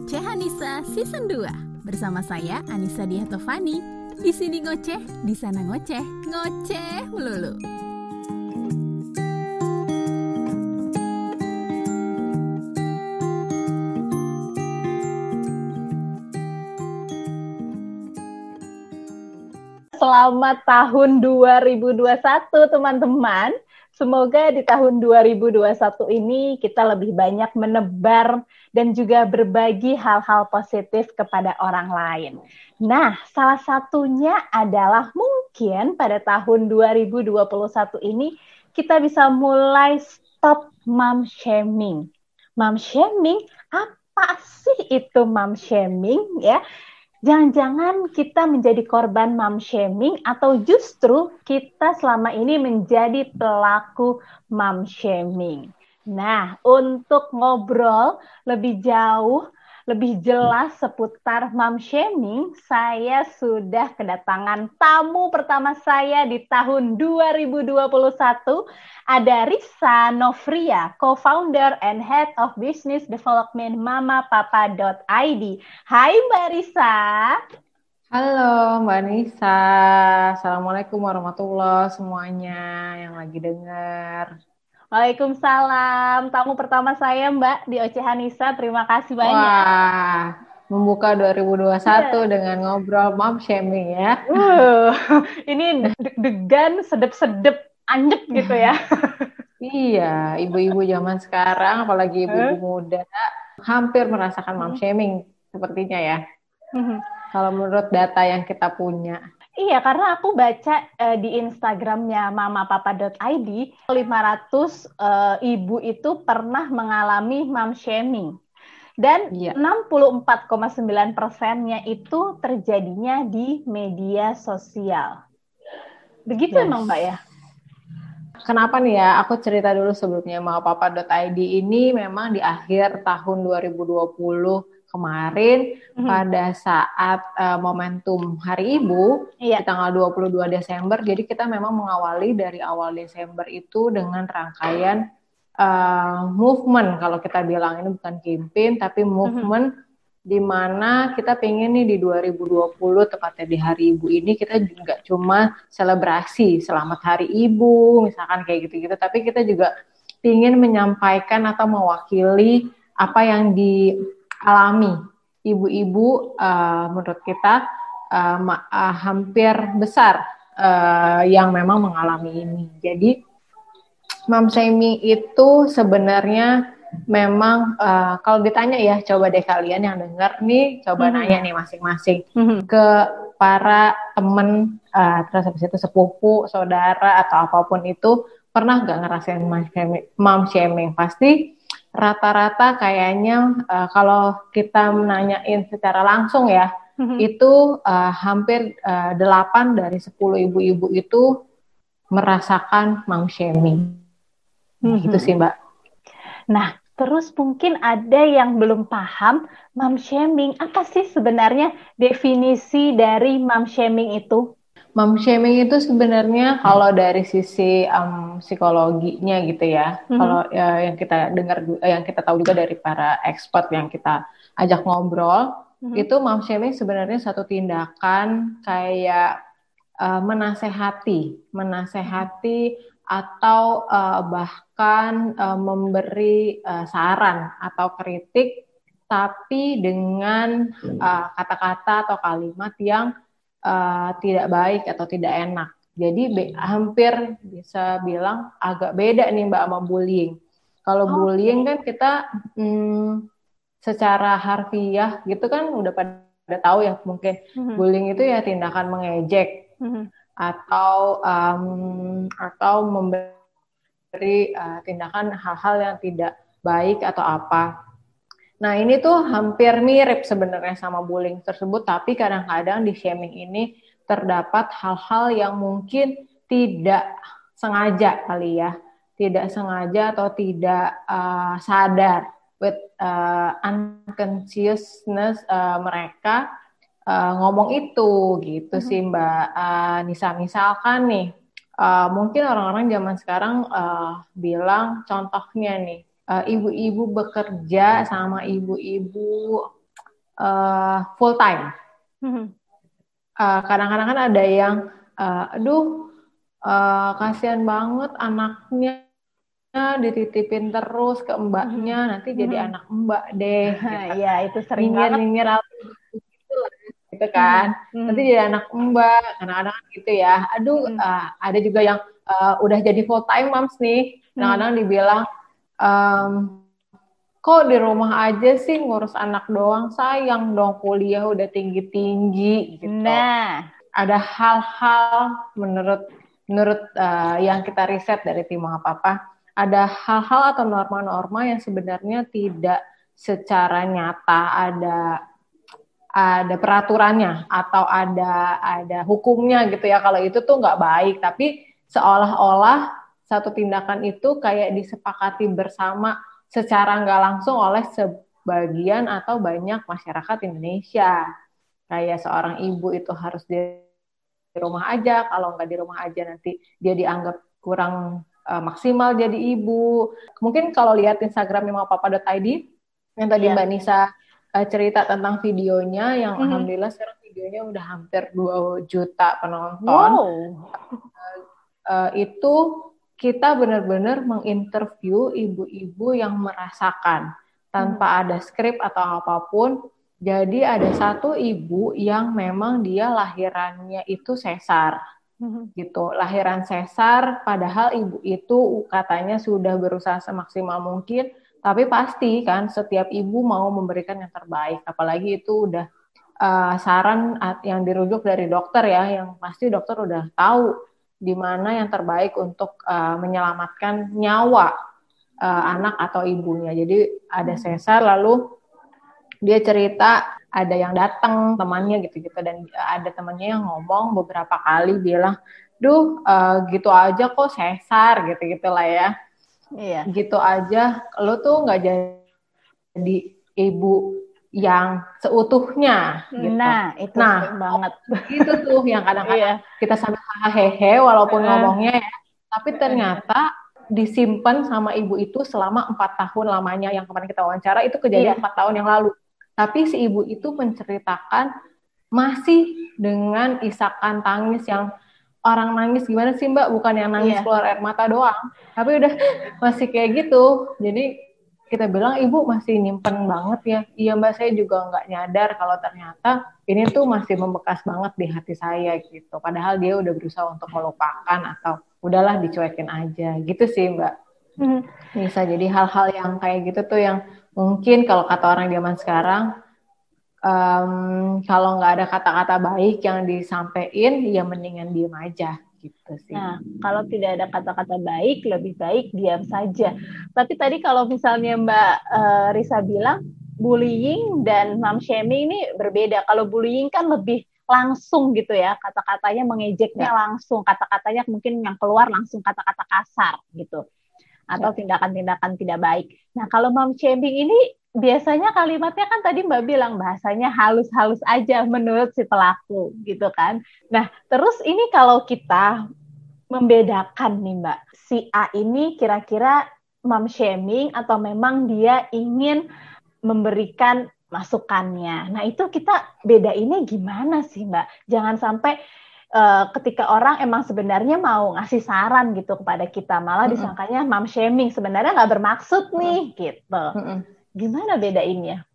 Ngoceh Anissa Season 2 bersama saya Anissa Diatovani. Di sini ngoceh, di sana ngoceh, ngoceh melulu. Selamat tahun 2021 teman-teman. Semoga di tahun 2021 ini kita lebih banyak menebar dan juga berbagi hal-hal positif kepada orang lain. Nah, salah satunya adalah mungkin pada tahun 2021 ini kita bisa mulai stop mom shaming. Mom shaming apa sih itu mom shaming ya? jangan-jangan kita menjadi korban mom shaming atau justru kita selama ini menjadi pelaku mom shaming. Nah, untuk ngobrol lebih jauh lebih jelas seputar mom shaming, saya sudah kedatangan tamu pertama saya di tahun 2021. Ada Risa Novria, co-founder and head of business development mamapapa.id. Hai Mbak Risa. Halo Mbak Nisa, Assalamualaikum warahmatullahi semuanya yang lagi dengar. Waalaikumsalam. Tamu pertama saya Mbak di Ocehan Nisa. Terima kasih banyak. Wah, membuka 2021 yeah. dengan ngobrol mom shaming ya. Uh, ini deg-degan, sedep-sedep, anjek gitu ya. iya, ibu-ibu zaman sekarang, apalagi ibu-ibu muda, hampir merasakan mom shaming sepertinya ya. Hmm. Kalau menurut data yang kita punya. Iya, karena aku baca uh, di Instagramnya mamapapa.id, 500 uh, ibu itu pernah mengalami mom shaming. Dan iya. 64,9 persennya itu terjadinya di media sosial. Begitu yes. emang Mbak ya? Kenapa nih ya? Aku cerita dulu sebelumnya mamapapa.id ini memang di akhir tahun 2020 kemarin hmm. pada saat uh, momentum Hari Ibu iya. di tanggal 22 Desember. Jadi kita memang mengawali dari awal Desember itu dengan rangkaian uh, movement kalau kita bilang ini bukan campaign tapi movement hmm. di mana kita pengen nih di 2020 tepatnya di Hari Ibu ini kita juga cuma selebrasi selamat Hari Ibu misalkan kayak gitu-gitu tapi kita juga ingin menyampaikan atau mewakili apa yang di alami ibu-ibu uh, menurut kita uh, uh, hampir besar uh, yang memang mengalami ini. Jadi mom shaming itu sebenarnya memang uh, kalau ditanya ya coba deh kalian yang dengar nih coba mm -hmm. nanya nih masing-masing mm -hmm. ke para temen uh, terus habis itu sepupu saudara atau apa pun itu pernah gak ngerasain mom shaming, mom shaming? pasti rata-rata kayaknya uh, kalau kita menanyain secara langsung ya, mm-hmm. itu uh, hampir uh, 8 dari 10 ibu-ibu itu merasakan mom shaming. Mm-hmm. Gitu sih, Mbak. Nah, terus mungkin ada yang belum paham mom shaming. Apa sih sebenarnya definisi dari mom shaming itu? Mom shaming itu sebenarnya kalau dari sisi um, psikologinya gitu ya, mm-hmm. kalau ya, yang kita dengar, yang kita tahu juga dari para expert yang kita ajak ngobrol, mm-hmm. itu mom shaming sebenarnya satu tindakan kayak uh, menasehati, menasehati atau uh, bahkan uh, memberi uh, saran atau kritik, tapi dengan kata-kata uh, kata -kata atau kalimat yang uh, tidak baik atau tidak enak. Jadi be, hampir bisa bilang agak beda nih Mbak sama bullying. Kalau oh. bullying kan kita hmm, secara harfiah gitu kan udah pada tahu ya mungkin mm-hmm. bullying itu ya tindakan mengejek mm-hmm. atau um, atau memberi uh, tindakan hal-hal yang tidak baik atau apa. Nah, ini tuh hampir mirip sebenarnya sama bullying tersebut, tapi kadang-kadang di shaming ini terdapat hal-hal yang mungkin tidak sengaja kali ya, tidak sengaja atau tidak uh, sadar with uh, unconsciousness uh, mereka uh, ngomong itu gitu mm -hmm. sih Mbak uh, Nisa. Misalkan nih, uh, mungkin orang-orang zaman sekarang uh, bilang contohnya nih, eh, ibu-ibu bekerja sama ibu-ibu uh, full time. Hmm. Uh, kadang-kadang kan ada yang, uh, aduh, uh, kasihan banget anaknya dititipin terus ke mbaknya, hmm. nanti jadi hmm. anak mbak deh. Gitu. Iya, itu sering nyinyir, banget. Nyinyir gitu lah, gitu kan. Hmm. Nanti jadi anak mbak, kadang-kadang gitu ya. Aduh, hmm. uh, ada juga yang uh, udah jadi full time moms nih, kadang-kadang hmm. dibilang, um, kok di rumah aja sih ngurus anak doang? Sayang dong kuliah udah tinggi tinggi gitu. Nah. Ada hal-hal menurut menurut uh, yang kita riset dari tim apa apa ada hal-hal atau norma-norma yang sebenarnya tidak secara nyata ada ada peraturannya atau ada ada hukumnya gitu ya. Kalau itu tuh nggak baik tapi seolah-olah satu tindakan itu kayak disepakati bersama secara nggak langsung oleh sebagian atau banyak masyarakat Indonesia. Kayak seorang ibu itu harus di rumah aja, kalau nggak di rumah aja nanti dia dianggap kurang uh, maksimal jadi ibu. Mungkin kalau lihat Instagram yang papa.id yang tadi yeah. Mbak Nisa uh, cerita tentang videonya yang mm -hmm. alhamdulillah sekarang videonya udah hampir 2 juta penonton. Wow. Uh, uh, itu kita benar-benar menginterview ibu-ibu yang merasakan tanpa hmm. ada skrip atau apa pun. Jadi ada satu ibu yang memang dia lahirannya itu sesar. Hmm. gitu lahiran sesar padahal ibu itu katanya sudah berusaha semaksimal mungkin tapi pasti kan setiap ibu mau memberikan yang terbaik apalagi itu udah uh, saran yang dirujuk dari dokter ya yang pasti dokter udah tahu di mana yang terbaik untuk uh, menyelamatkan nyawa uh, anak atau ibunya. Jadi ada hmm. sesar lalu dia cerita ada yang datang temannya gitu-gitu dan ada temannya yang ngomong beberapa kali bilang, "Duh, uh, gitu aja kok sesar gitu-gitu lah ya." Iya. Gitu aja lo tuh nggak jadi ibu yang seutuhnya. Gitu. Nah, itu nah, banget. Itu tuh yang kadang-kadang iya. kita sambil hehe walaupun uh. ngomongnya ya, tapi ternyata disimpan sama ibu itu selama empat tahun lamanya yang kemarin kita wawancara itu kejadian iya. empat iya. tahun yang lalu. Tapi si ibu itu menceritakan masih dengan isakan tangis yang orang nangis gimana sih mbak bukan yang nangis iya. keluar air mata doang tapi udah masih kayak gitu jadi kita bilang ibu masih nyimpen banget ya. Iya mbak saya juga nggak nyadar kalau ternyata ini tuh masih membekas banget di hati saya gitu. Padahal dia udah berusaha untuk melupakan atau udahlah dicuekin aja. Gitu sih mbak. Hmm. bisa jadi hal-hal yang kayak gitu tuh yang mungkin kalau kata orang zaman sekarang um, kalau nggak ada kata-kata baik yang disampaikan ya mendingan diem aja gitu sih. Nah, kalau tidak ada kata-kata baik, lebih baik diam saja. Tapi tadi kalau misalnya Mbak uh, Risa bilang bullying dan mom shaming ini berbeda. Kalau bullying kan lebih langsung gitu ya, kata-katanya mengejeknya ya. langsung, kata-katanya mungkin yang keluar langsung kata-kata kasar gitu. Atau ya. tindakan-tindakan tidak baik. Nah, kalau mom shaming ini biasanya kalimatnya kan tadi Mbak bilang bahasanya halus-halus aja menurut si pelaku gitu kan. Nah, terus ini kalau kita membedakan nih Mbak, si A ini kira-kira mom shaming atau memang dia ingin memberikan masukannya. Nah, itu kita beda ini gimana sih Mbak? Jangan sampai uh, ketika orang emang sebenarnya mau ngasih saran gitu kepada kita malah mm -hmm. disangkanya mom shaming sebenarnya nggak bermaksud nih mm -hmm. gitu. Mm -hmm Gimana bedainnya?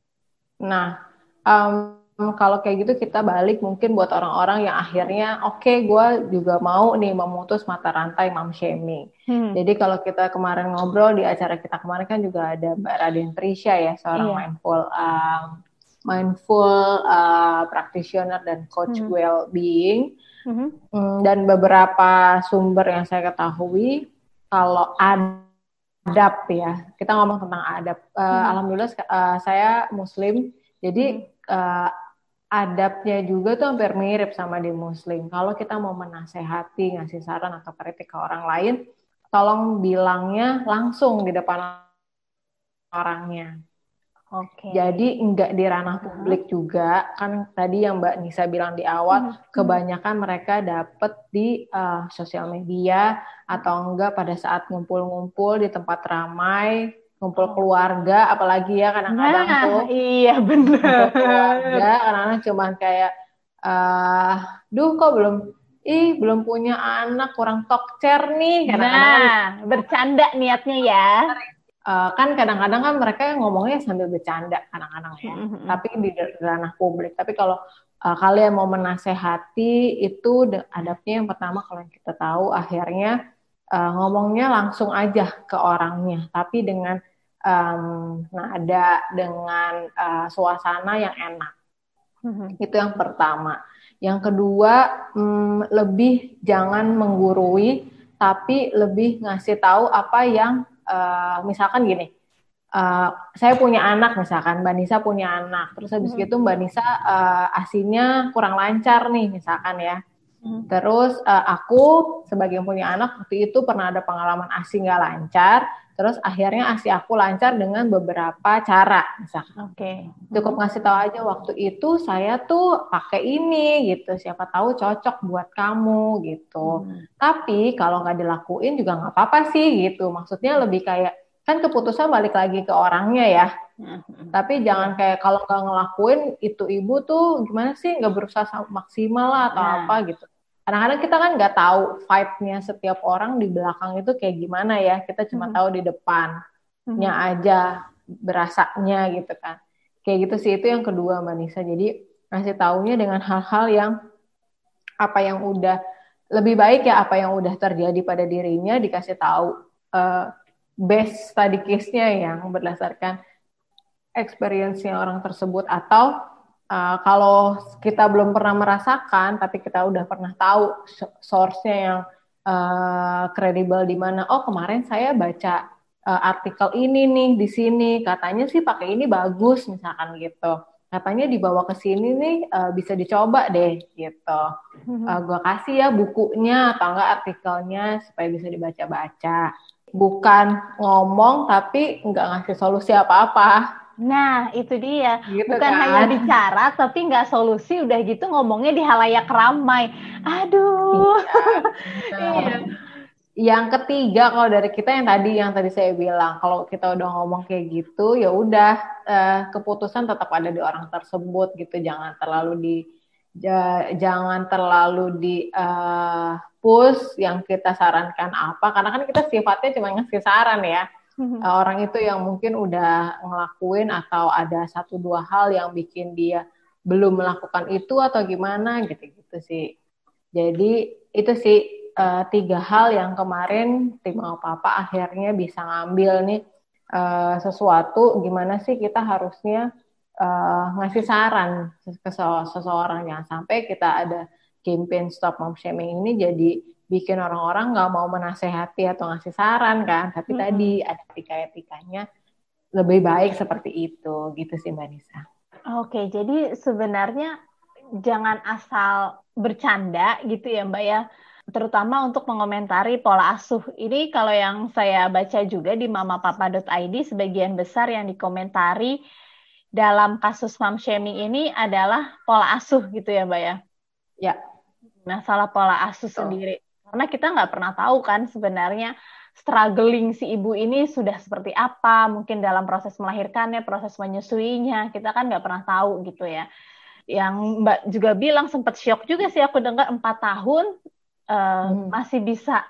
Nah, um, kalau kayak gitu kita balik mungkin buat orang-orang yang akhirnya oke okay, gue juga mau nih memutus mata rantai mom shaming. Hmm. Jadi kalau kita kemarin ngobrol di acara kita kemarin kan juga ada Mbak Raden Trisha ya seorang iya. mindful um, mindful uh, practitioner dan coach hmm. well-being. Hmm. hmm. Dan beberapa sumber yang saya ketahui kalau ada adab ya. Kita ngomong tentang adab. Uh, hmm. Alhamdulillah uh, saya Muslim, jadi hmm. uh, adabnya juga tuh hampir mirip sama di Muslim. Kalau kita mau menasehati, ngasih saran atau kritik ke orang lain, tolong bilangnya langsung di depan orangnya. Oke. Okay. Jadi enggak di ranah publik juga kan tadi yang Mbak Nisa bilang di awal hmm. kebanyakan mereka dapat di uh, sosial media atau enggak pada saat ngumpul-ngumpul di tempat ramai kumpul keluarga apalagi ya kadang-kadang Nah, tuh iya benar. keluarga kadang-kadang cuman kayak eh duh kok belum ih belum punya anak kurang tokcer nih kadang-kadang Nah, bercanda niatnya ya. Eh, kan kadang-kadang kan mereka ngomongnya sambil bercanda kadang-kadang ya Mhm. tapi di ranah publik tapi kalau eh, kalian mau menasehati itu adabnya yang pertama kalau yang kita tahu akhirnya eh, ngomongnya langsung aja ke orangnya tapi dengan em, nada dengan eh, suasana yang enak Mhm. itu yang pertama. Yang kedua, mm, lebih jangan menggurui, tapi lebih ngasih tahu apa yang, eh, misalkan gini, eh, saya punya anak misalkan, Mbak Nisa punya anak, terus habis Mhm. gitu Mbak Nisa eh, asinya kurang lancar nih misalkan ya. Mhm. Terus eh, aku sebagai yang punya anak waktu itu pernah ada pengalaman asi nggak lancar, terus akhirnya asi aku lancar dengan beberapa cara misalkan Oke. cukup ngasih tahu aja waktu itu saya tuh pakai ini gitu siapa tahu cocok buat kamu gitu Hmm. tapi kalau nggak dilakuin juga nggak apa-apa sih gitu maksudnya lebih kayak kan keputusan balik lagi ke orangnya ya Mhm. tapi jangan kayak kalau nggak ngelakuin itu ibu tuh gimana sih nggak berusaha maksimal lah atau Nah. apa gitu kadang-kadang kita kan nggak tahu vibe-nya setiap orang di belakang itu kayak gimana ya kita cuma Mhm. tahu di depan Mhm. nya aja berasanya gitu kan kayak gitu sih itu yang kedua mbak Nisa jadi ngasih taunya dengan hal-hal yang apa yang udah lebih baik ya apa yang udah terjadi pada dirinya dikasih tahu eh, best study case-nya yang berdasarkan experience-nya orang tersebut atau eh, kalau kita belum pernah merasakan tapi kita udah pernah tahu so- source-nya yang eh, kredibel di mana oh kemarin saya baca eh, artikel ini nih di sini katanya sih pakai ini bagus misalkan gitu. Katanya dibawa ke sini nih eh, bisa dicoba deh gitu. Eh, gua kasih ya bukunya atau enggak artikelnya supaya bisa dibaca-baca. Bukan ngomong tapi nggak ngasih solusi apa-apa Nah, itu dia. gitu Bukan kan hanya bicara, tapi nggak solusi, udah gitu ngomongnya di halayak ramai. Aduh. Nah, Yang ketiga kalau dari kita yang tadi yang tadi saya bilang kalau kita udah ngomong kayak gitu ya udah eh, keputusan tetap ada di orang tersebut gitu jangan terlalu di ja- jangan terlalu di eh, push yang kita sarankan apa karena kan kita sifatnya cuma ngasih saran ya Mhm. Eh, orang itu yang mungkin udah ngelakuin atau ada satu dua hal yang bikin dia belum melakukan itu atau gimana gitu-gitu sih. Jadi itu sih eh, tiga hal yang kemarin tim papa akhirnya bisa ngambil nih eh, sesuatu gimana sih kita harusnya eh, ngasih saran ke se- seseorang jangan sampai kita ada campaign stop mom shaming ini jadi bikin orang-orang nggak mau menasehati atau ngasih saran kan tapi Mm-mm. tadi ada etika-etikanya lebih baik seperti itu gitu sih mbak Nisa. Oke, jadi sebenarnya jangan asal bercanda gitu ya Mbak ya. Terutama untuk mengomentari pola asuh. Ini kalau yang saya baca juga di mamapapa.id sebagian besar yang dikomentari dalam kasus mom shaming ini adalah pola asuh gitu ya Mbak ya. Ya. Masalah pola asuh Betul. sendiri. Karena kita nggak pernah tahu kan sebenarnya struggling si ibu ini sudah seperti apa, mungkin dalam proses melahirkannya, proses menyusuinya, kita kan nggak pernah tahu gitu ya. Yang Mbak juga bilang sempat shock juga sih aku dengar empat tahun eh, Hmm. masih bisa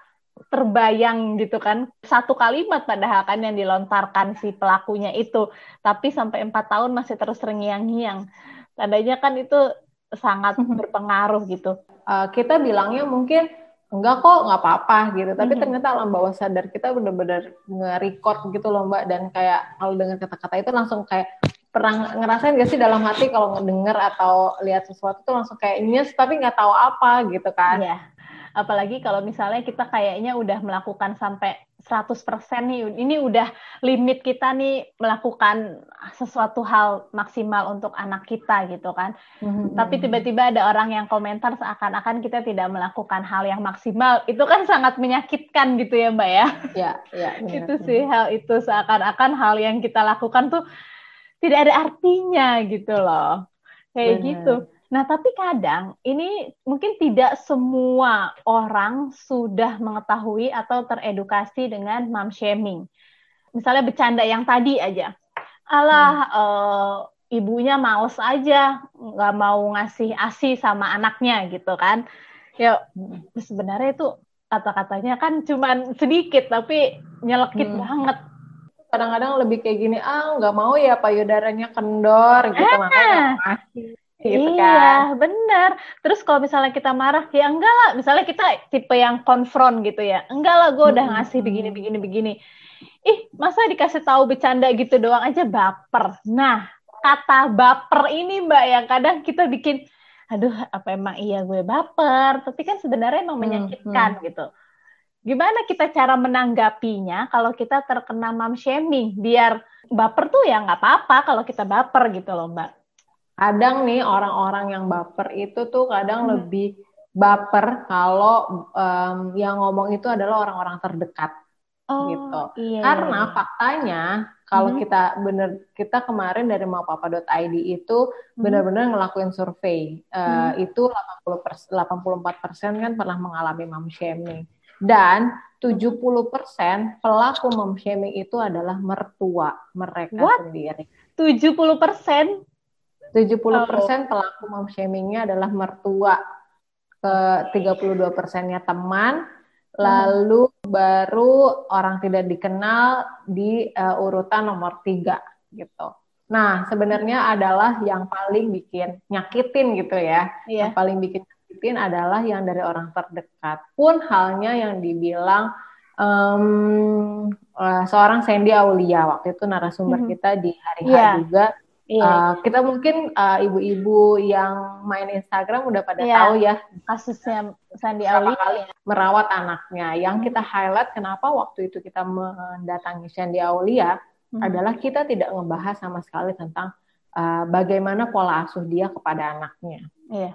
terbayang gitu kan satu kalimat padahal kan yang dilontarkan si pelakunya itu, tapi sampai empat tahun masih terus terngiang-ngiang. Tandanya kan itu sangat Mhm. berpengaruh gitu. Uh, kita bilangnya mungkin enggak kok nggak apa-apa gitu tapi Mhm. ternyata alam bawah sadar kita benar-benar nge-record gitu loh mbak dan kayak kalau dengan kata-kata itu langsung kayak pernah ngerasain gak sih dalam hati kalau ngedenger atau lihat sesuatu tuh langsung kayak nyes tapi nggak tahu apa gitu kan Iya. Apalagi kalau misalnya kita kayaknya udah melakukan sampai 100% nih, ini udah limit kita nih melakukan sesuatu hal maksimal untuk anak kita gitu kan. Mhm. Tapi tiba-tiba ada orang yang komentar seakan-akan kita tidak melakukan hal yang maksimal. Itu kan sangat menyakitkan gitu ya Mbak ya. ya ya benar. Itu sih hal itu seakan-akan hal yang kita lakukan tuh tidak ada artinya gitu loh. Kayak Benar. gitu. Nah, tapi kadang ini mungkin tidak semua orang sudah mengetahui atau teredukasi dengan mom shaming. misalnya bercanda yang tadi aja. Alah, hmm. uh, ibunya males aja, nggak mau ngasih asi sama anaknya gitu kan. Ya sebenarnya itu kata-katanya kan cuman sedikit tapi nyelekit hmm. banget. Kadang-kadang lebih kayak gini, ah nggak mau ya payudaranya kendor gitu eh. makanya gitu iya, kan. bener. Terus kalau misalnya kita marah, ya enggak lah. Misalnya kita tipe yang konfront gitu ya. Enggak lah, gue udah ngasih begini, begini, begini. Ih, masa dikasih tahu bercanda gitu doang aja baper. Nah, kata baper ini mbak yang kadang kita bikin aduh apa emang iya gue baper tapi kan sebenarnya emang menyakitkan hmm, hmm. gitu gimana kita cara menanggapinya kalau kita terkena mom shaming biar baper tuh ya nggak apa-apa kalau kita baper gitu loh mbak kadang nih orang-orang yang baper itu tuh kadang hmm. lebih baper kalau um, yang ngomong itu adalah orang-orang terdekat oh, gitu iya, karena iya. faktanya kalau hmm. kita bener kita kemarin dari maupapa.id itu hmm. benar-benar ngelakuin survei uh, hmm. itu 80 pers 84 persen kan pernah mengalami mom shaming dan 70 persen pelaku mom shaming itu adalah mertua mereka What? sendiri. 70 persen? 70 persen oh. pelaku mom shamingnya adalah mertua ke 32 persennya teman lalu baru orang tidak dikenal di uh, urutan nomor tiga gitu. Nah sebenarnya adalah yang paling bikin nyakitin gitu ya, yeah. yang paling bikin nyakitin adalah yang dari orang terdekat. Pun halnya yang dibilang um, uh, seorang Sandy Aulia waktu itu narasumber mm -hmm. kita di hari H yeah. juga Iya. Uh, kita mungkin uh, ibu-ibu yang main Instagram udah pada iya. tahu ya kasusnya Sandi Aulia kali merawat anaknya. Yang kita highlight kenapa waktu itu kita mendatangi Sandy Aulia hmm. adalah kita tidak ngebahas sama sekali tentang uh, bagaimana pola asuh dia kepada anaknya. Iya.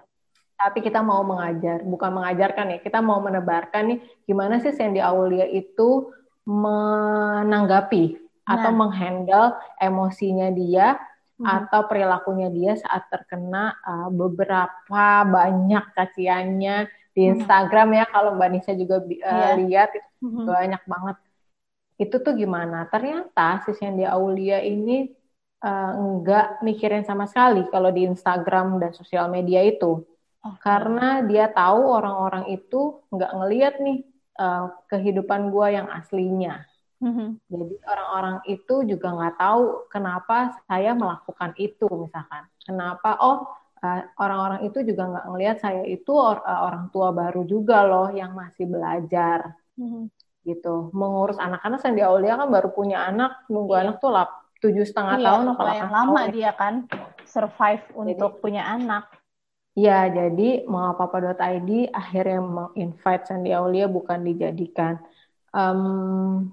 Tapi kita mau mengajar, bukan mengajarkan ya, kita mau menebarkan nih gimana sih Sandy Aulia itu menanggapi nah. atau menghandle emosinya dia hmm. atau perilakunya dia saat terkena uh, beberapa banyak caciannya di hmm. Instagram hmm. ya kalau Mbak Nisa juga uh, yeah. lihat itu hmm. banyak banget. Itu tuh gimana? Ternyata si Sandy Aulia ini uh, enggak mikirin sama sekali kalau di Instagram dan sosial media itu. Okay. Karena dia tahu orang-orang itu nggak ngeliat nih uh, kehidupan gue yang aslinya. Mm-hmm. Jadi orang-orang itu juga nggak tahu kenapa saya melakukan itu misalkan. Kenapa oh uh, orang-orang itu juga nggak ngelihat saya itu or, uh, orang tua baru juga loh yang masih belajar. Mm-hmm. Gitu. Mengurus anak karena Sandy Aulia kan baru punya anak, nunggu yeah. anak tuh lap tujuh setengah iya, tahun atau yang lama tahun. dia kan survive untuk jadi, punya anak. Ya, jadi mengapapa.id akhirnya menginvite Sandy Aulia bukan dijadikan um,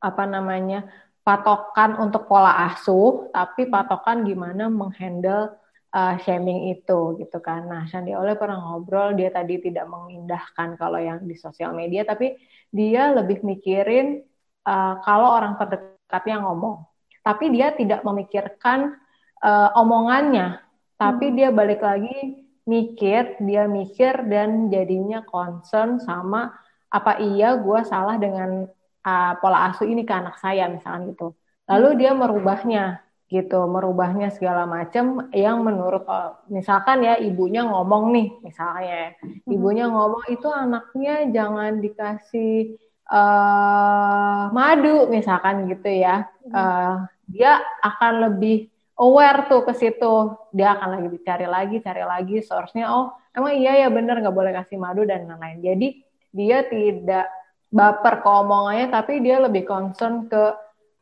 apa namanya patokan untuk pola asuh, tapi patokan gimana menghandle uh, shaming itu gitu kan. Nah, Shandy Oleh pernah ngobrol, dia tadi tidak mengindahkan kalau yang di sosial media, tapi dia lebih mikirin uh, kalau orang terdekatnya ngomong. Tapi dia tidak memikirkan uh, omongannya, tapi hmm. dia balik lagi mikir, dia mikir dan jadinya concern sama apa iya gue salah dengan uh, pola asuh ini ke anak saya misalkan gitu. Lalu dia merubahnya gitu, merubahnya segala macam yang menurut oh, misalkan ya ibunya ngomong nih misalnya, hmm. ibunya ngomong itu anaknya jangan dikasih uh, madu misalkan gitu ya, uh, dia akan lebih aware tuh ke situ, dia akan lagi cari lagi, cari lagi source-nya, oh emang iya ya bener nggak boleh kasih madu dan lain-lain. Jadi dia tidak baper ke omongannya tapi dia lebih concern ke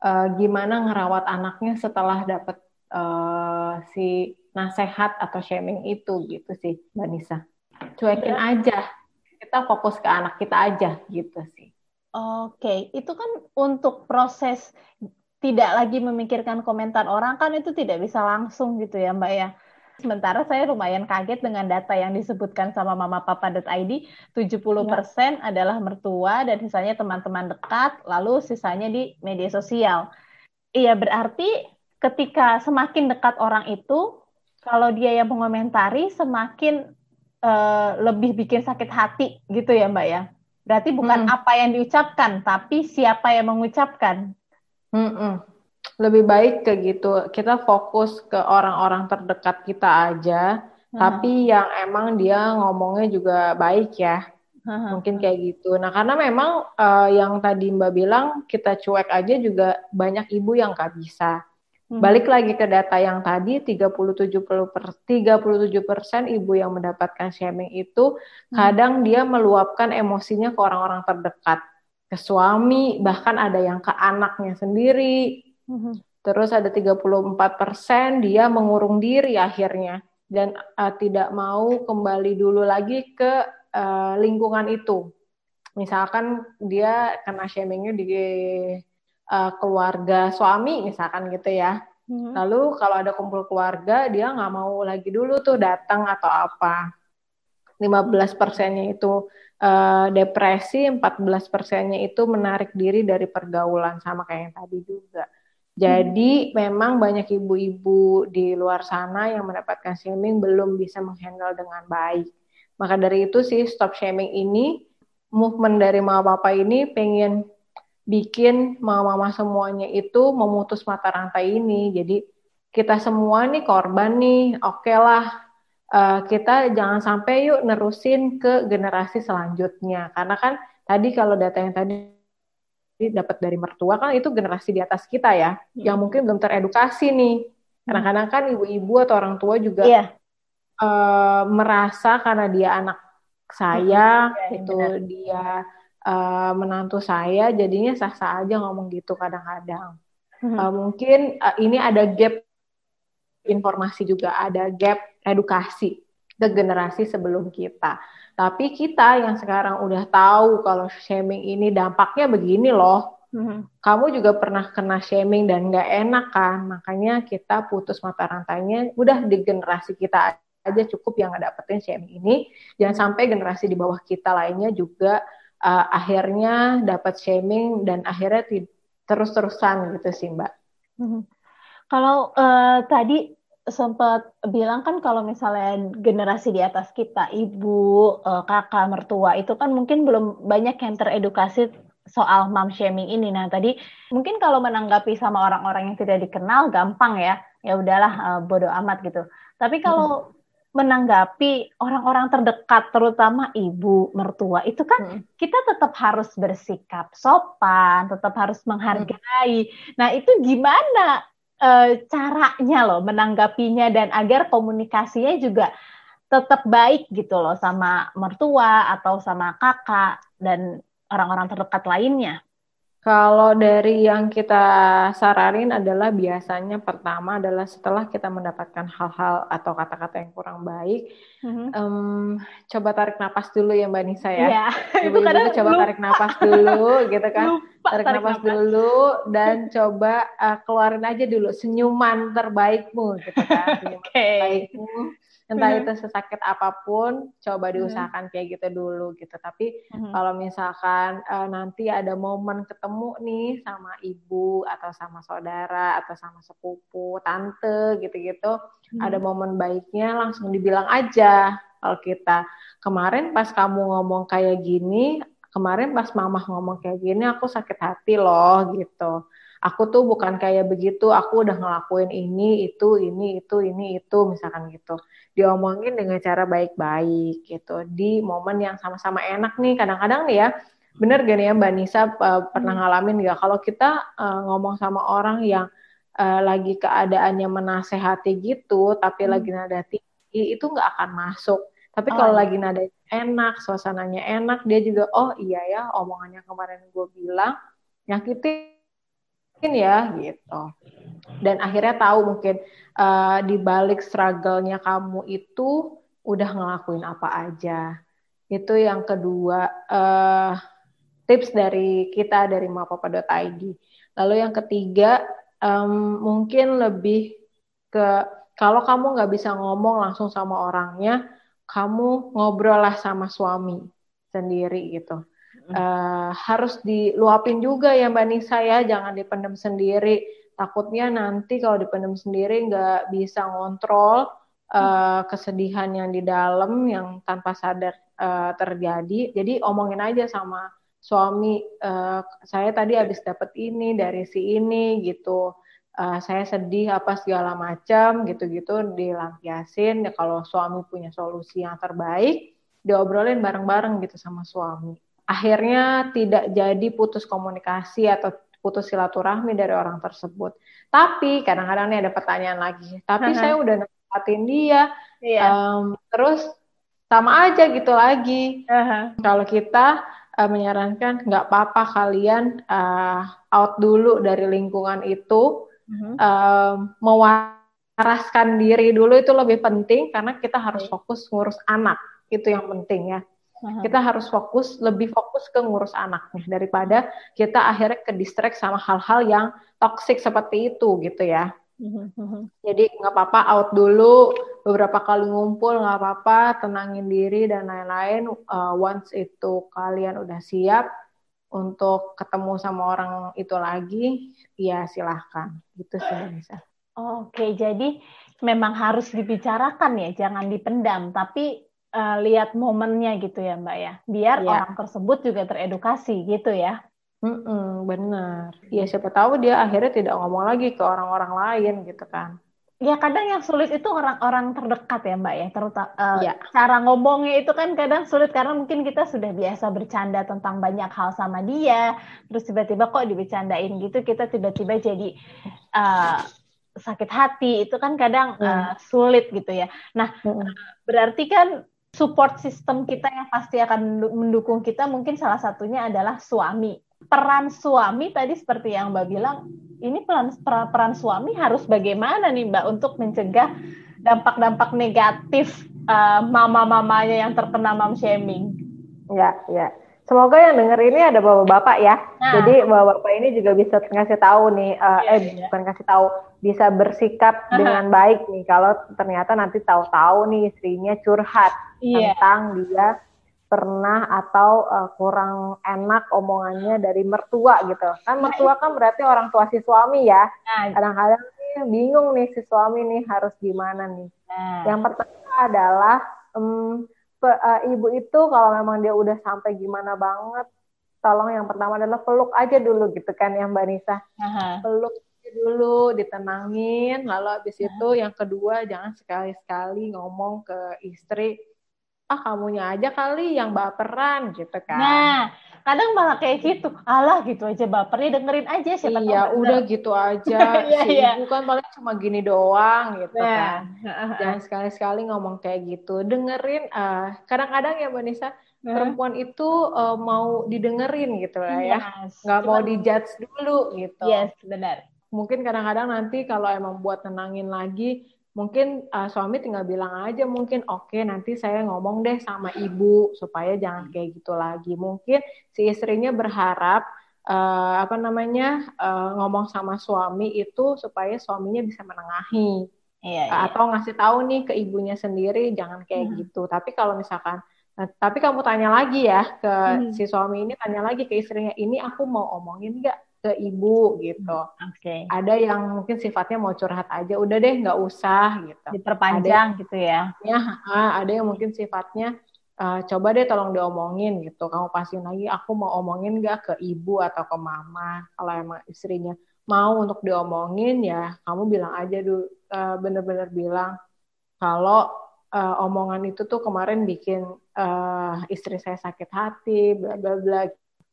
uh, gimana ngerawat anaknya setelah dapat uh, eh, si nasehat atau shaming itu gitu sih Mbak Nisa. Cuekin ya. aja. Kita fokus ke anak kita aja gitu sih. Oke, itu kan untuk proses tidak lagi memikirkan komentar orang kan itu tidak bisa langsung gitu ya Mbak ya. Sementara saya lumayan kaget dengan data yang disebutkan sama Mama mamapapa.id, 70% ya. adalah mertua dan sisanya teman-teman dekat, lalu sisanya di media sosial. Iya, berarti ketika semakin dekat orang itu, kalau dia yang mengomentari, semakin uh, lebih bikin sakit hati gitu ya Mbak ya? Berarti bukan hmm. apa yang diucapkan, tapi siapa yang mengucapkan. Mm -mm. Lebih baik ke gitu. Kita fokus ke orang-orang terdekat kita aja, hmm. tapi yang emang dia ngomongnya juga baik ya. Hmm. Mungkin kayak gitu. Nah, karena memang uh, yang tadi Mbak bilang kita cuek aja juga banyak ibu yang nggak bisa. Hmm. Balik lagi ke data yang tadi 30-70 per 37 persen ibu yang mendapatkan shaming itu hmm. kadang dia meluapkan emosinya ke orang-orang terdekat, ke suami, bahkan ada yang ke anaknya sendiri. Hmm. Terus ada 34 persen dia mengurung diri akhirnya dan uh, tidak mau kembali dulu lagi ke uh, lingkungan itu. Misalkan dia kena shamingnya di uh, keluarga suami misalkan gitu ya. Hmm. Lalu kalau ada kumpul keluarga dia nggak mau lagi dulu tuh datang atau apa. 15 persennya itu uh, depresi, 14 persennya itu menarik diri dari pergaulan sama kayak yang tadi juga. Jadi hmm. memang banyak ibu-ibu di luar sana yang mendapatkan shaming belum bisa menghandle dengan baik. Maka dari itu sih stop shaming ini, movement dari mama papa ini pengen bikin mama-mama semuanya itu memutus mata rantai ini. Jadi kita semua nih korban nih, oke okay lah uh, kita jangan sampai yuk nerusin ke generasi selanjutnya. Karena kan tadi kalau data yang tadi dapat dari mertua kan itu generasi di atas kita ya, hmm. yang mungkin belum teredukasi nih. Kadang-kadang kan ibu-ibu atau orang tua juga yeah. Iya. uh, merasa karena dia anak saya, hmm. ya, itu benar. dia uh, menantu saya jadinya sah-sah aja ngomong gitu kadang-kadang. Hmm. Uh, mungkin uh, ini ada gap informasi juga, ada gap edukasi ke generasi sebelum kita. Tapi kita yang sekarang udah tahu kalau shaming ini dampaknya begini loh. Hmm. Kamu juga pernah kena shaming dan nggak enak kan? Makanya kita putus mata rantainya. Udah di generasi kita aja cukup yang nggak dapetin shaming ini. Jangan sampai generasi di bawah kita lainnya juga uh, akhirnya dapat shaming dan akhirnya terus-terusan gitu sih Mbak. Hmm. Kalau uh, tadi sempat bilang kan kalau misalnya generasi di atas kita, ibu, uh, kakak, mertua itu kan mungkin belum banyak yang teredukasi soal mom shaming ini. Nah tadi mungkin kalau menanggapi sama orang-orang yang tidak dikenal gampang ya, ya udahlah uh, bodoh amat gitu. Tapi kalau hmm menanggapi orang-orang terdekat, terutama ibu mertua, itu kan hmm. kita tetap harus bersikap sopan, tetap harus menghargai. Hmm. Nah, itu gimana e, caranya loh menanggapinya dan agar komunikasinya juga tetap baik gitu loh sama mertua atau sama kakak dan orang-orang terdekat lainnya? Kalau dari yang kita saranin adalah biasanya pertama adalah setelah kita mendapatkan hal-hal atau kata-kata yang kurang baik, mm-hmm. um, coba tarik napas dulu ya Mbak Nisa ya. Yeah. Ibu ibu coba lupa. tarik napas dulu, gitu kan? Lupa, tarik, tarik napas, napas dulu dan coba uh, keluarin aja dulu senyuman terbaikmu, gitu kan? Senyuman okay. terbaikmu entah mm-hmm. itu sesakit apa pun coba diusahakan mm-hmm. kayak gitu dulu gitu tapi mm-hmm. kalau misalkan uh, nanti ada momen ketemu nih sama ibu atau sama saudara atau sama sepupu tante gitu-gitu mm-hmm. ada momen baiknya langsung dibilang aja kalau kita kemarin pas kamu ngomong kayak gini kemarin pas mama ngomong kayak gini aku sakit hati loh gitu aku tuh bukan kayak begitu, aku udah ngelakuin ini, itu, ini, itu, ini, itu, misalkan gitu. Diomongin dengan cara baik-baik gitu. Di momen yang sama-sama enak nih, kadang-kadang nih ya, bener gak nih ya Mbak Nisa uh, pernah hmm. ngalamin gak? Kalau kita uh, ngomong sama orang yang uh, lagi keadaannya menasehati gitu, tapi hmm. lagi nada tinggi, itu nggak akan masuk. Tapi oh, kalau iya. lagi nada enak, suasananya enak, dia juga, oh iya ya, omongannya kemarin gue bilang, nyakitin ya gitu. Dan akhirnya tahu mungkin uh, di balik struggle-nya kamu itu udah ngelakuin apa aja. Itu yang kedua uh, tips dari kita dari mapapa.id lalu yang ketiga um, mungkin lebih ke kalau kamu nggak bisa ngomong langsung sama orangnya kamu ngobrol lah sama suami sendiri gitu uh, harus diluapin juga ya Mbak Nisa ya, jangan dipendam sendiri. Takutnya nanti kalau dipendam sendiri nggak bisa ngontrol uh, kesedihan yang di dalam yang tanpa sadar uh, terjadi. Jadi omongin aja sama suami uh, saya tadi habis dapat ini dari si ini gitu uh, saya sedih apa segala macam gitu-gitu dilampiasin ya kalau suami punya solusi yang terbaik diobrolin bareng-bareng gitu sama suami akhirnya tidak jadi putus komunikasi atau putus silaturahmi dari orang tersebut tapi kadang-kadang nih ada pertanyaan lagi tapi uh -huh. saya udah nempatin dia yeah. um, terus sama aja gitu lagi uh -huh. kalau kita uh, menyarankan nggak apa-apa kalian uh, out dulu dari lingkungan itu, uh, mewaraskan diri dulu itu lebih penting karena kita harus fokus ngurus anak itu yang penting ya. Kita harus fokus lebih fokus ke ngurus anaknya daripada kita akhirnya ke distract sama hal-hal yang toxic seperti itu gitu ya. Jadi nggak apa-apa out dulu beberapa kali ngumpul nggak apa-apa tenangin diri dan lain-lain. Uh, once itu kalian udah siap untuk ketemu sama orang itu lagi, ya silahkan gitu sih bisa. Oke, jadi memang harus dibicarakan ya, jangan dipendam. Tapi uh, lihat momennya gitu ya Mbak ya, biar ya. orang tersebut juga teredukasi gitu ya. Mm-mm, benar. Ya siapa tahu dia akhirnya tidak ngomong lagi ke orang-orang lain gitu kan. Ya kadang yang sulit itu orang-orang terdekat ya Mbak ya, terutama uh, ya. cara ngomongnya itu kan kadang sulit karena mungkin kita sudah biasa bercanda tentang banyak hal sama dia, terus tiba-tiba kok dibecandain gitu kita tiba-tiba jadi uh, sakit hati itu kan kadang hmm. uh, sulit gitu ya. Nah hmm. berarti kan support system kita yang pasti akan mendukung kita mungkin salah satunya adalah suami peran suami tadi seperti yang Mbak bilang, ini peran peran suami harus bagaimana nih Mbak untuk mencegah dampak-dampak negatif uh, mama-mamanya yang terkena mom shaming? Ya, ya. Semoga yang denger ini ada bapak-bapak ya. Nah. Jadi bapak-bapak ini juga bisa ngasih tahu nih, uh, eh ya. bukan kasih tahu, bisa bersikap Aha. dengan baik nih. Kalau ternyata nanti tahu-tahu nih istrinya curhat ya. tentang dia pernah atau uh, kurang enak omongannya dari mertua gitu. Kan mertua kan berarti orang tua si suami ya. Nah. Kadang-kadang nih bingung nih si suami nih harus gimana nih. Nah. Yang pertama adalah um, uh, ibu itu kalau memang dia udah sampai gimana banget, tolong yang pertama adalah peluk aja dulu gitu kan ya Mbak Nisa. Aha. Peluk dulu ditenangin lalu habis itu yang kedua jangan sekali-sekali ngomong ke istri ah kamunya aja kali yang baperan gitu kan. Nah, kadang malah kayak gitu. Alah gitu aja bapernya dengerin aja siapa Iya, udah gitu aja. Iya, si iya. ibu kan paling cuma gini doang gitu nah. kan. Jangan sekali-sekali ngomong kayak gitu. Dengerin uh, kadang-kadang ya Mbak Nisa, perempuan itu uh, mau didengerin gitu lah ya. Yes. Nggak mau dijudge dulu gitu. Yes, benar. Mungkin kadang-kadang nanti kalau emang buat tenangin lagi mungkin uh, suami tinggal bilang aja mungkin oke okay, nanti saya ngomong deh sama ibu supaya jangan kayak gitu lagi mungkin si istrinya berharap uh, apa namanya uh, ngomong sama suami itu supaya suaminya bisa menengahi iya, iya. atau ngasih tahu nih ke ibunya sendiri jangan kayak hmm. gitu tapi kalau misalkan Nah, tapi kamu tanya lagi ya ke hmm. si suami ini tanya lagi ke istrinya ini aku mau omongin nggak ke ibu gitu. Oke. Okay. Ada yang mungkin sifatnya mau curhat aja, udah deh nggak usah gitu. Diperpanjang ada, gitu ya? Ya, ada yang mungkin sifatnya uh, coba deh tolong diomongin gitu. Kamu pastiin lagi, aku mau omongin nggak ke ibu atau ke mama. Kalau emang istrinya mau untuk diomongin ya, kamu bilang aja dulu, uh, bener-bener bilang kalau uh, omongan itu tuh kemarin bikin uh, istri saya sakit hati, bla bla bla.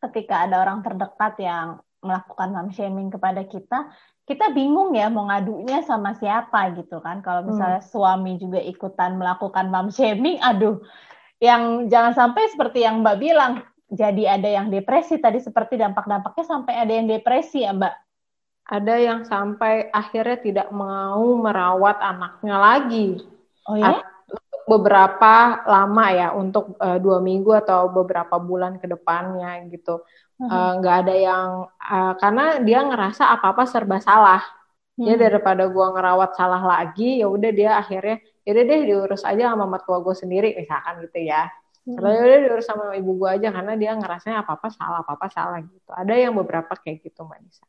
Ketika ada orang terdekat yang melakukan mom shaming kepada kita, kita bingung ya mau ngadunya sama siapa gitu kan. Kalau misalnya hmm. suami juga ikutan melakukan mom shaming, aduh, yang jangan sampai seperti yang Mbak bilang, jadi ada yang depresi tadi seperti dampak-dampaknya sampai ada yang depresi ya Mbak. Ada yang sampai akhirnya tidak mau merawat anaknya lagi. Oh ya? beberapa lama ya untuk uh, dua minggu atau beberapa bulan ke depannya gitu nggak uh, ada yang uh, karena dia ngerasa apa apa serba salah. Hmm. ya daripada gua ngerawat salah lagi ya udah dia akhirnya ya udah deh diurus aja sama mertua gue sendiri misalkan gitu ya. Hmm. Ya udah diurus sama ibu gua aja karena dia ngerasanya apa apa salah apa apa salah gitu. Ada yang beberapa kayak gitu mbak Nisa.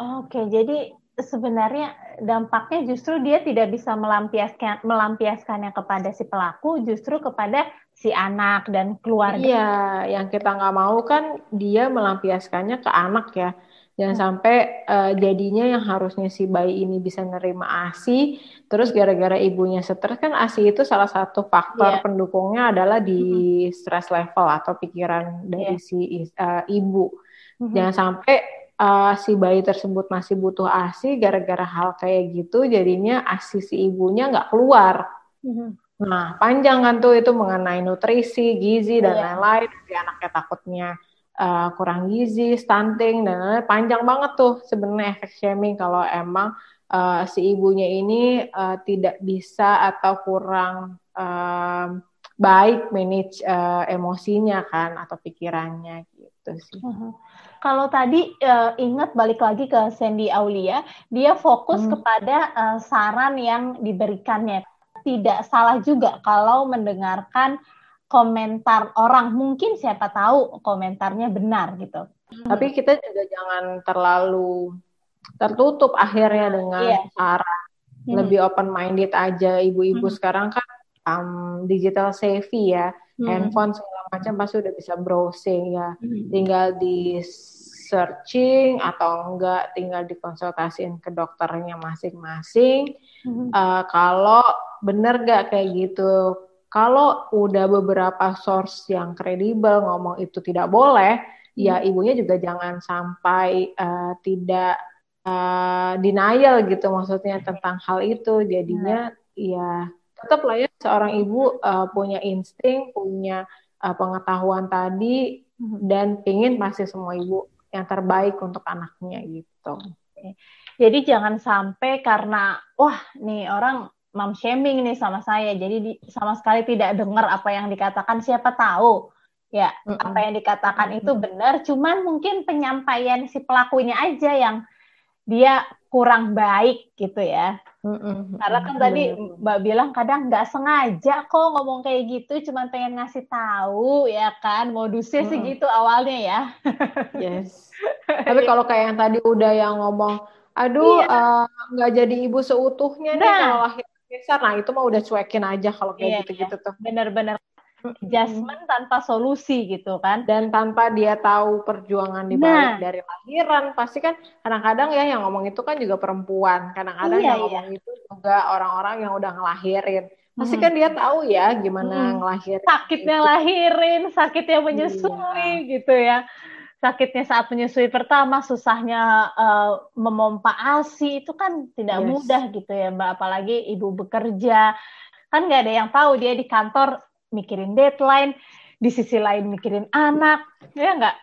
Oke jadi sebenarnya dampaknya justru dia tidak bisa melampiaskan melampiaskannya kepada si pelaku justru kepada si anak dan keluarga. Iya, yang kita nggak mau kan dia melampiaskannya ke anak ya. Jangan hmm. sampai uh, jadinya yang harusnya si bayi ini bisa nerima ASI, terus gara-gara ibunya stres kan ASI itu salah satu faktor yeah. pendukungnya adalah di hmm. stress level atau pikiran dari yeah. si uh, ibu. Hmm. Jangan sampai uh, si bayi tersebut masih butuh ASI gara-gara hal kayak gitu, jadinya ASI si ibunya nggak keluar. Hmm. Nah, panjang kan tuh itu mengenai nutrisi, gizi dan iya. lain-lain. Nanti anaknya takutnya uh, kurang gizi, stunting dan lain-lain. Panjang banget tuh sebenarnya efek shaming kalau emang uh, si ibunya ini uh, tidak bisa atau kurang uh, baik manage uh, emosinya kan atau pikirannya gitu sih. Uh. -huh. Kalau tadi uh, ingat balik lagi ke Sandy Aulia, dia fokus hmm. kepada uh, saran yang diberikannya tidak salah juga kalau mendengarkan komentar orang. Mungkin siapa tahu komentarnya benar gitu. Tapi kita juga jangan terlalu tertutup akhirnya dengan yeah. cara hmm. lebih open minded aja. Ibu-ibu hmm. sekarang kan um, digital savvy ya, hmm. handphone segala macam pasti udah bisa browsing ya. Hmm. Tinggal di searching atau enggak tinggal dikonsultasiin ke dokternya masing-masing. Mm-hmm. Uh, kalau bener gak kayak gitu, kalau udah beberapa source yang kredibel ngomong itu tidak boleh, mm-hmm. ya ibunya juga jangan sampai uh, tidak uh, denial gitu maksudnya tentang hal itu. Jadinya mm-hmm. ya tetap lah ya seorang ibu uh, punya insting, punya uh, pengetahuan tadi mm-hmm. dan ingin pasti semua ibu yang terbaik untuk anaknya gitu. Jadi jangan sampai karena wah nih orang mom shaming nih sama saya, jadi di, sama sekali tidak dengar apa yang dikatakan. Siapa tahu ya mm -mm. apa yang dikatakan mm -mm. itu benar, cuman mungkin penyampaian si pelakunya aja yang dia kurang baik gitu ya. Mm-hmm. Karena kan tadi Mbak bilang kadang nggak sengaja kok ngomong kayak gitu, cuma pengen ngasih tahu ya kan, modusnya mm-hmm. segitu awalnya ya. yes. Tapi kalau kayak yang tadi udah yang ngomong, aduh iya. Eh, nggak uh, jadi ibu seutuhnya nah. nih kalau lahir besar, nah itu mah udah cuekin aja kalau kayak iya, gitu-gitu iya. tuh. Bener-bener adjustment tanpa solusi gitu kan dan tanpa dia tahu perjuangan di balik nah. dari lahiran pasti kan kadang-kadang ya yang ngomong itu kan juga perempuan kadang-kadang iya, yang iya. ngomong itu juga orang-orang yang udah ngelahirin pasti hmm. kan dia tahu ya gimana hmm. ngelahirin sakitnya itu. lahirin sakitnya menyusui iya. gitu ya sakitnya saat menyusui pertama susahnya uh, memompa asi itu kan tidak yes. mudah gitu ya mbak apalagi ibu bekerja kan nggak ada yang tahu dia di kantor mikirin deadline, di sisi lain mikirin anak, ya nggak?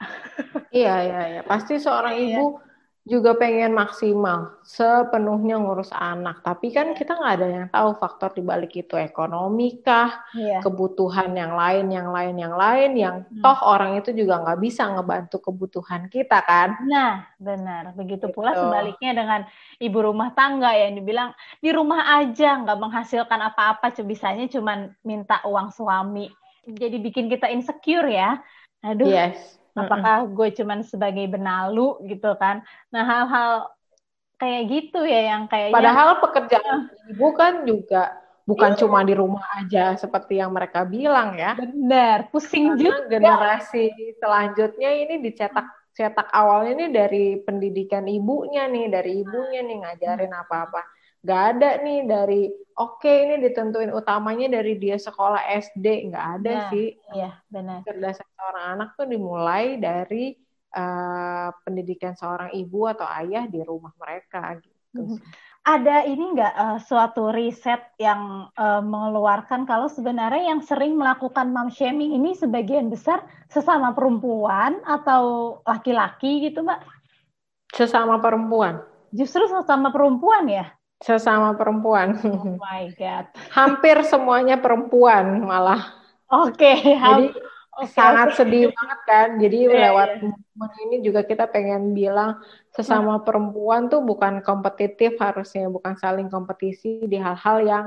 iya, iya, iya. Pasti seorang iya. ibu juga pengen maksimal sepenuhnya ngurus anak. Tapi kan kita nggak ada yang tahu faktor di balik itu ekonomi kah iya. kebutuhan yang lain yang lain yang lain yang hmm. toh orang itu juga nggak bisa ngebantu kebutuhan kita kan. Nah benar. Begitu gitu. pula sebaliknya dengan ibu rumah tangga yang dibilang di rumah aja nggak menghasilkan apa-apa. Bisanya cuma minta uang suami. Jadi bikin kita insecure ya. Aduh. Yes apakah gue cuman sebagai benalu gitu kan? Nah hal-hal kayak gitu ya yang kayak padahal pekerjaan ibu kan juga bukan iya. cuma di rumah aja seperti yang mereka bilang ya. Benar pusing Karena juga. generasi selanjutnya ini dicetak cetak awalnya ini dari pendidikan ibunya nih dari ibunya nih ngajarin apa-apa nggak ada nih dari oke okay, ini ditentuin utamanya dari dia sekolah SD nggak ada nah, sih. iya benar. Cerdasan seorang anak tuh dimulai dari uh, pendidikan seorang ibu atau ayah di rumah mereka gitu mm-hmm. ada ini nggak uh, suatu riset yang uh, mengeluarkan kalau sebenarnya yang sering melakukan mom shaming ini sebagian besar sesama perempuan atau laki-laki gitu mbak? Sesama perempuan? Justru sesama perempuan ya Sesama perempuan. Oh my god. Hampir semuanya perempuan malah. Oke. Okay, Jadi okay, sangat okay. sedih banget kan. Jadi yeah, lewat yeah. ini juga kita pengen bilang sesama hmm. perempuan tuh bukan kompetitif harusnya, bukan saling kompetisi di hal-hal yang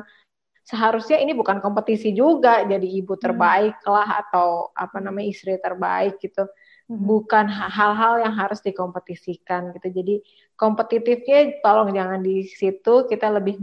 seharusnya ini bukan kompetisi juga. Jadi ibu hmm. terbaik lah atau apa namanya istri terbaik gitu Hmm. bukan hal-hal yang harus dikompetisikan gitu. Jadi kompetitifnya tolong jangan di situ kita lebih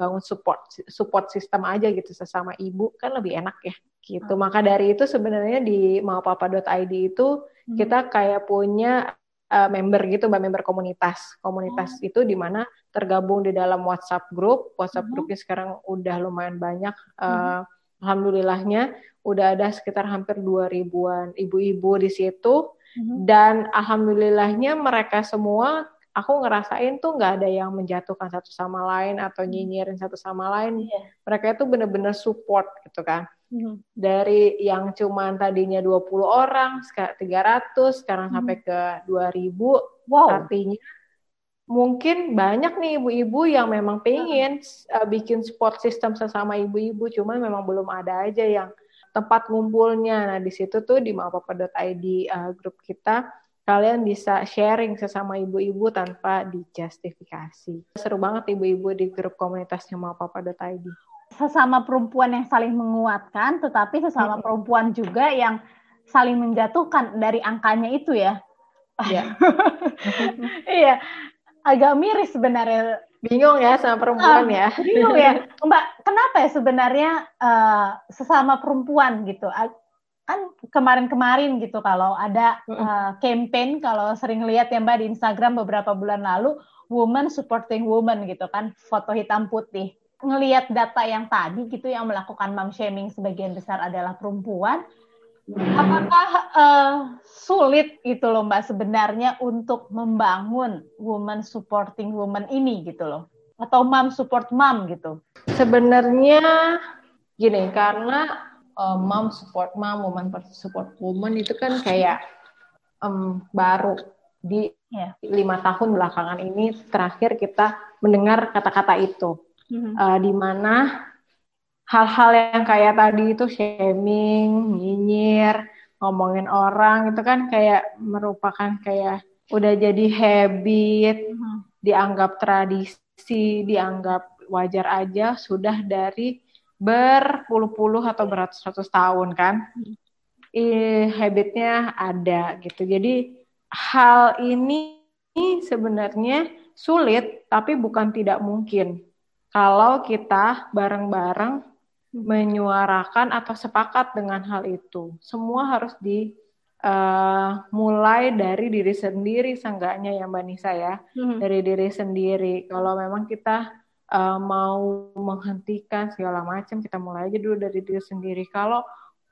bangun support support system aja gitu sesama ibu kan lebih enak ya gitu. Hmm. Maka dari itu sebenarnya di maupapa.id itu hmm. kita kayak punya uh, member gitu, mbak member komunitas. Komunitas hmm. itu di mana tergabung di dalam WhatsApp group. WhatsApp hmm. grupnya sekarang udah lumayan banyak. Uh, hmm. Alhamdulillahnya udah ada sekitar hampir dua ribuan ibu-ibu di situ. Hmm. Dan alhamdulillahnya mereka semua aku ngerasain tuh nggak ada yang menjatuhkan satu sama lain atau hmm. nyinyirin satu sama lain. Yeah. Mereka itu benar-benar support gitu kan. Hmm. Dari yang cuma tadinya 20 orang, sekarang 300, sekarang hmm. sampai ke 2000. Wow. Artinya mungkin banyak nih ibu-ibu yang memang pengen uh, bikin support system sesama ibu-ibu, cuma memang belum ada aja yang tempat ngumpulnya. Nah, di situ tuh di maapapa.id uh, grup kita kalian bisa sharing sesama ibu-ibu tanpa dijustifikasi. Seru banget ibu-ibu di grup komunitasnya maupapa.id. Sesama perempuan yang saling menguatkan, tetapi sesama hmm. perempuan juga yang saling menjatuhkan dari angkanya itu ya. Iya. iya. Agak miris sebenarnya. Bingung ya sama perempuan uh, ya. Bingung ya. Mbak, kenapa ya sebenarnya uh, sesama perempuan gitu? kan kemarin-kemarin gitu kalau ada uh, campaign kalau sering lihat ya Mbak di Instagram beberapa bulan lalu woman supporting woman gitu kan foto hitam putih ngelihat data yang tadi gitu yang melakukan mom shaming sebagian besar adalah perempuan apakah uh, sulit gitu loh Mbak sebenarnya untuk membangun woman supporting woman ini gitu loh atau mom support mom gitu sebenarnya gini karena uh, mom support mom, woman support woman itu kan kayak um, baru di yeah. lima tahun belakangan ini terakhir kita mendengar kata-kata itu, mm-hmm. uh, di mana hal-hal yang kayak tadi itu shaming, nyinyir, ngomongin orang itu kan kayak merupakan kayak udah jadi habit, mm-hmm. dianggap tradisi, dianggap wajar aja sudah dari berpuluh-puluh atau beratus-ratus tahun kan. Eh, habitnya ada gitu. Jadi hal ini sebenarnya sulit tapi bukan tidak mungkin. Kalau kita bareng-bareng menyuarakan atau sepakat dengan hal itu. Semua harus di uh, mulai dari diri sendiri seenggaknya ya Mbak Nisa ya. Hmm. dari diri sendiri. Kalau memang kita uh, mau menghentikan segala macam kita mulai aja dulu dari diri sendiri. Kalau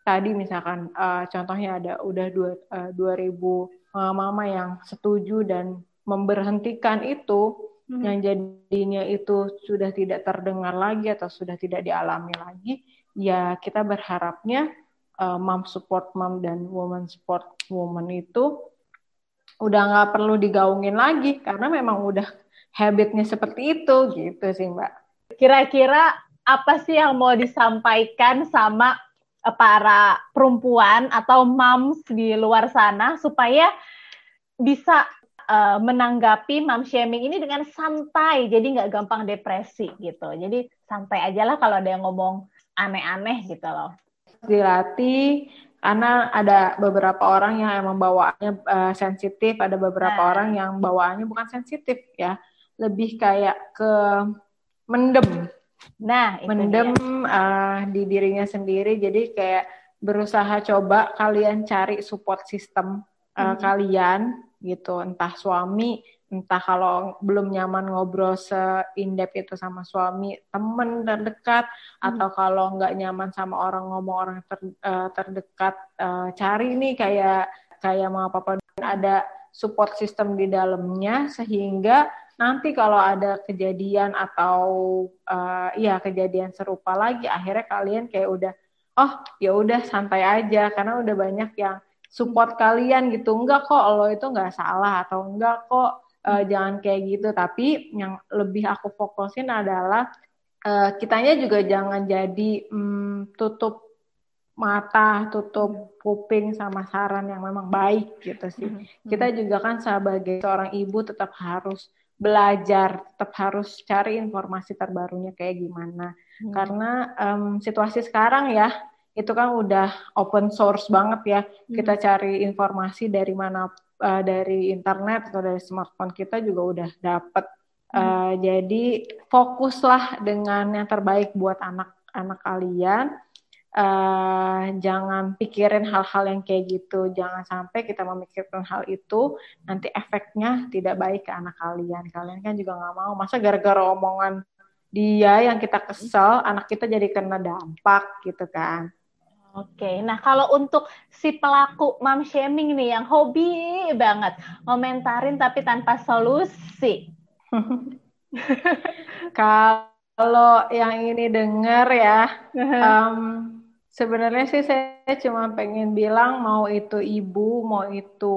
tadi misalkan uh, contohnya ada udah dua uh, dua ribu mama yang setuju dan memberhentikan itu hmm. yang jadinya itu sudah tidak terdengar lagi atau sudah tidak dialami lagi ya kita berharapnya uh, mom support mom dan woman support woman itu udah nggak perlu digaungin lagi karena memang udah habitnya seperti itu gitu sih Mbak. Kira-kira apa sih yang mau disampaikan sama eh, para perempuan atau moms di luar sana supaya bisa uh, menanggapi mom shaming ini dengan santai, jadi nggak gampang depresi gitu. Jadi santai aja lah kalau ada yang ngomong aneh-aneh gitu loh. Dilatih karena ada beberapa orang yang emang bawaannya uh, sensitif, ada beberapa nah. orang yang bawaannya bukan sensitif ya lebih kayak ke mendem. Nah, mendem uh, di dirinya sendiri. Jadi kayak berusaha coba kalian cari support system uh, hmm. kalian gitu, entah suami, entah kalau belum nyaman ngobrol seindep itu sama suami, temen terdekat, hmm. atau kalau nggak nyaman sama orang ngomong orang ter, uh, terdekat, uh, cari nih kayak kayak mau apa apa ada support system di dalamnya sehingga nanti kalau ada kejadian atau uh, ya kejadian serupa lagi akhirnya kalian kayak udah oh ya udah santai aja. Karena udah banyak yang support kalian gitu enggak kok lo itu enggak salah atau enggak kok uh, jangan kayak gitu tapi yang lebih aku fokusin adalah uh, kitanya juga jangan jadi um, tutup mata, tutup kuping sama saran yang memang baik gitu sih. Mm -hmm. Kita juga kan sebagai seorang ibu tetap harus belajar, tetap harus cari informasi terbarunya kayak gimana. Hmm. Karena um, situasi sekarang ya, itu kan udah open source banget ya. Hmm. Kita cari informasi dari mana, uh, dari internet atau dari smartphone kita juga udah dapet Uh, jadi fokuslah dengan yang terbaik buat anak-anak kalian. Uh, jangan pikirin hal-hal yang kayak gitu. Jangan sampai kita memikirkan hal itu nanti efeknya tidak baik ke anak kalian. Kalian kan juga nggak mau. Masa gara-gara omongan dia yang kita kesel, anak kita jadi kena dampak gitu kan. Oke, nah kalau untuk si pelaku mom shaming nih yang hobi banget ngomentarin tapi tanpa solusi. kalau yang ini dengar ya, um, sebenarnya sih saya cuma pengen bilang mau itu ibu, mau itu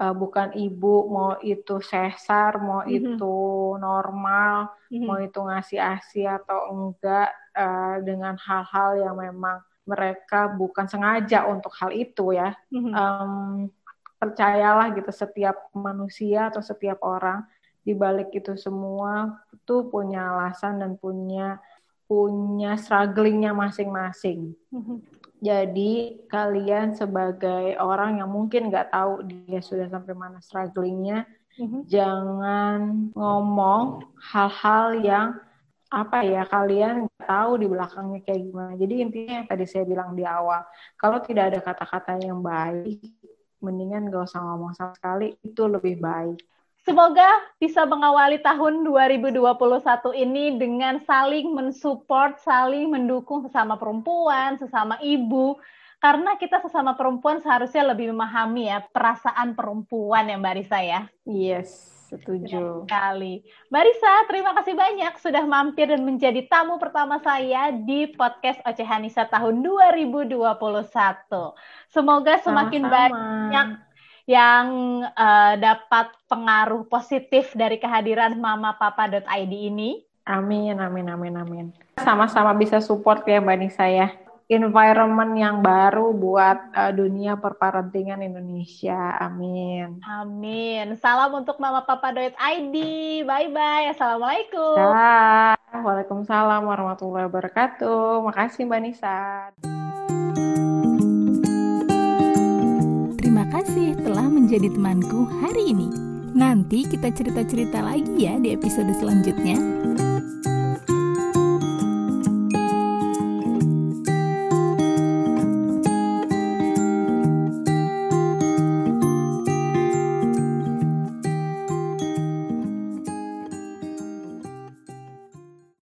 uh, bukan ibu, mau itu sesar, mau mm-hmm. itu normal, mm-hmm. mau itu ngasih asi atau enggak uh, dengan hal-hal yang memang mereka bukan sengaja untuk hal itu ya. Mm-hmm. Um, percayalah gitu setiap manusia atau setiap orang di balik itu semua itu punya alasan dan punya punya strugglingnya masing-masing. Mm-hmm jadi kalian sebagai orang yang mungkin nggak tahu dia sudah sampai mana strugglingnya, mm-hmm. jangan ngomong hal-hal yang apa ya kalian tahu di belakangnya kayak gimana. Jadi intinya yang tadi saya bilang di awal, kalau tidak ada kata-kata yang baik, mendingan gak usah ngomong sama sekali, itu lebih baik. Semoga bisa mengawali tahun 2021 ini dengan saling mensupport, saling mendukung sesama perempuan, sesama ibu. Karena kita sesama perempuan seharusnya lebih memahami ya perasaan perempuan ya Mbak Risa ya. Yes, setuju. Sekali. Mbak Risa, terima kasih banyak sudah mampir dan menjadi tamu pertama saya di podcast Ocehanisa tahun 2021. Semoga semakin Sama-sama. banyak yang uh, dapat pengaruh positif dari kehadiran mamapapa.id ini. Amin, amin, amin, amin. Sama-sama bisa support ya Mbak Nisa ya. Environment yang baru buat uh, dunia perparentingan Indonesia. Amin. Amin. Salam untuk mamapapa.id. Bye-bye. Assalamualaikum. Ya, Waalaikumsalam warahmatullahi wabarakatuh. Makasih Mbak Nisa. kasih telah menjadi temanku hari ini. Nanti kita cerita-cerita lagi ya di episode selanjutnya.